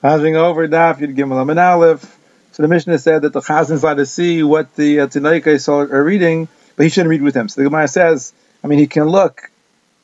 Passing over Daf Yud Gimel and Aleph. So the Mishnah said that the Chazan is allowed to see what the uh, are reading, but he shouldn't read with them. So the Gemara says, I mean, he can look.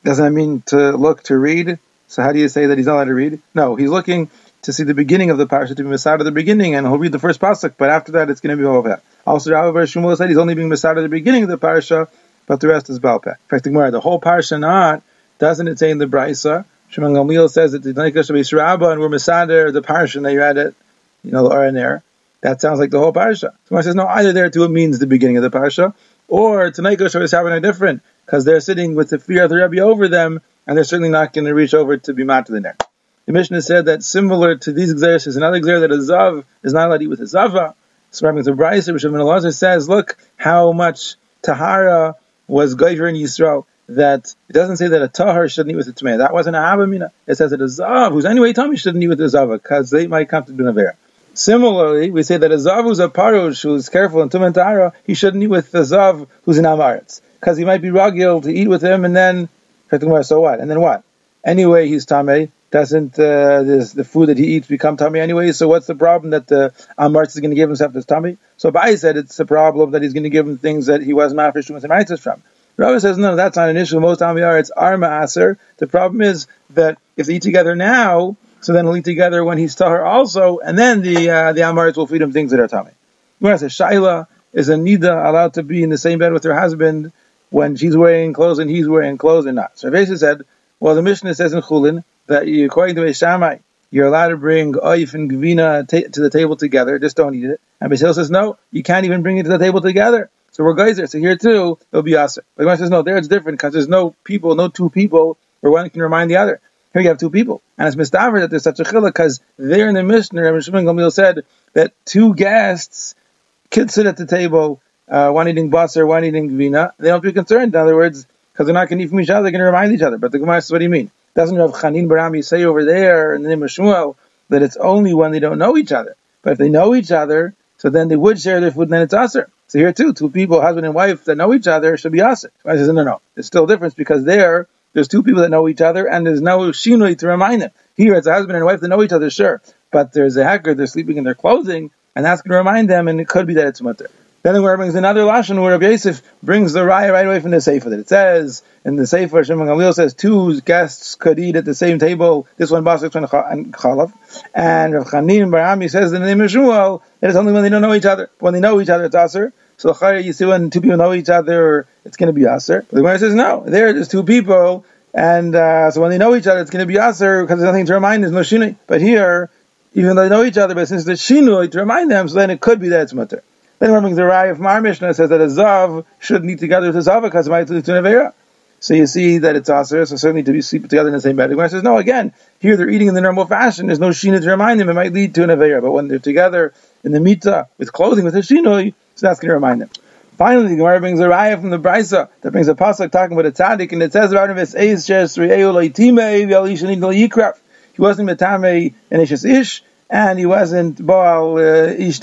Doesn't that mean to look to read? So how do you say that he's not allowed to read? No, he's looking to see the beginning of the parasha to be Masad at the beginning, and he'll read the first pasuk, but after that it's going to be over. Also, Rabbi Shmuel said he's only being Masad at the beginning of the parasha, but the rest is Balpeh. In fact, the Gemara, the whole parasha not, doesn't it say in the Brisa Shimon Gamliel says that the Naikash Yisrael and we're Masader, the parsha, and they read it, you know, the there. That sounds like the whole parsha. Someone says, no, either there too it means the beginning of the parsha, or Tanaikash of Yisrael are different, because they're sitting with the fear of the Rebbe over them, and they're certainly not going to reach over to be to the there. The Mishnah said that similar to these exeris is another exer that a zav is not allowed to eat with a zava. So Rabbi Brisa, Rishon Ben says, look how much tahara was Gaiver in Yisrael that it doesn't say that a tahar shouldn't eat with a tmei. That wasn't a habamina. It says that a zav, who's anyway tummy, shouldn't eat with a zava because they might come to do nevera. Similarly, we say that a zav who's a parush who's careful in tum tahara, he shouldn't eat with a zav who's in amaretz because he might be ragil to eat with him and then so what? And then what? Anyway, he's tamei. Doesn't uh, this, the food that he eats become tummy anyway? So what's the problem that the uh, is going to give himself this tummy? So Bai said it's a problem that he's going to give him things that he wasn't mafish with him from. Rabbi says, no, that's not an issue. Most Amiyar, it's Arma Aser. The problem is that if they eat together now, so then they'll eat together when he's Tahar also, and then the uh, the Amarites will feed him things that are tummy. Gemara says, Shaila, is a Nida allowed to be in the same bed with her husband when she's wearing clothes and he's wearing clothes or not? So Rav said, well, the Mishnah says in Chulin that you, according to Shammai, you're allowed to bring oif and gvina to the table together, just don't eat it. And Beis Hillel says, no, you can't even bring it to the table together. So we're geyser. So here too, it'll be aser. But the says, no, there it's different because there's no people, no two people where one can remind the other. Here you have two people. And it's mistaver that there's such a chillah because there in the Mishnah, Rabbi Shimon Gamliel said that two guests could sit at the table, uh, one eating basar, one eating vina. They don't be concerned. In other words, because they're not going to eat from each other, they're going to remind each other. But the Gemara says, what do you mean? Doesn't Rav Chanin bar Ami say over there in the name of Shmuel that it's only when they don't know each other? But if they know each other, so then they would share their food, and then it's aser. So here too, two people, husband and wife that know each other should be aser. I says, no, no, no. there's still a difference because there, there's two people that know each other and there's no shinui to remind them. Here it's a husband and wife that know each other, sure. But there's a heker, they're sleeping in their clothing and that's going to remind them and it could be that it's mutter. Then the Gemara brings another lashon where Rabbi Yosef brings the raya right away from the sefer. That it says in the sefer, Shimon Gamliel says two guests could eat at the same table. This one basik and chalav, and Rav Chanin bar Ami says in the name of Shmuel it's only when they don't know each other. When they know each other, it's aser. So you see when two people know each other, it's going to be aser. The Gemara says no. There, there's two people, and uh, so when they know each other, it's going to be aser because there's nothing to remind. There's no shinui. But here, even though they know each other, but since there's shinui to remind them, so then it could be that it's mutter. Then we're brings the Raya from our Mishnah says that a Zav should eat together with a Zav because it might lead to Nevera. So you see that it's Aser, so certainly to be sleeping together in the same bed. The says, no, again, here they're eating in the normal fashion. There's no Shinui to remind them. It might lead to an Nevera. But when they're together in the Mita with clothing, with a Shinui, so that's going to remind them. Finally, the Gemara brings a raya from the Brisa that brings a pasuk talking about a tzaddik, and it says about him, He wasn't metame in ish, and he wasn't baal uh, ish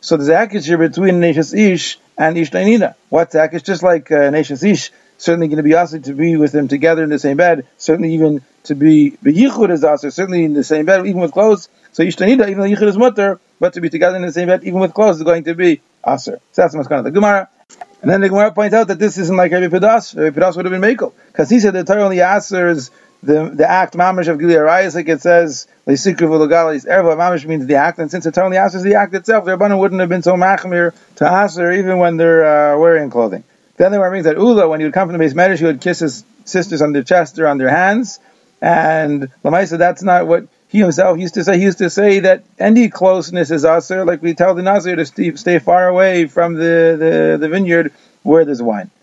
so there's a here between Neshas Ish and Ish Tainina. What's akish? Just like uh, Ish, certainly going to be asked to be with them together in the same bed, certainly even to be Beyichud is also certainly in the same bed, even with clothes. So Ish Tainina, even though Yichud is mutter, but to be together in the same bed, even with clothes, is going to be Aser. So that's the the Gemara. And then the Gemara points out that this isn't like Rabbi Pedas. Rabbi Pedas would have been Mekel. Because he said the Torah only answers the the act mamash of Gilui Arayos, like it says, Leisikriv Ulagalis Erva mamash means the act, and since it only answers the act itself, the Rabbanan wouldn't have been so machmir to aser even when they're uh, wearing clothing. Then other one means that Ula, when he would come from the base marriage, he would kiss his sisters on their chest or on their hands, and Lamaisa, that's not what he himself used to say. He used to say that any closeness is aser, like we tell the Nazir to stay, stay far away from the, the, the vineyard where there's wine.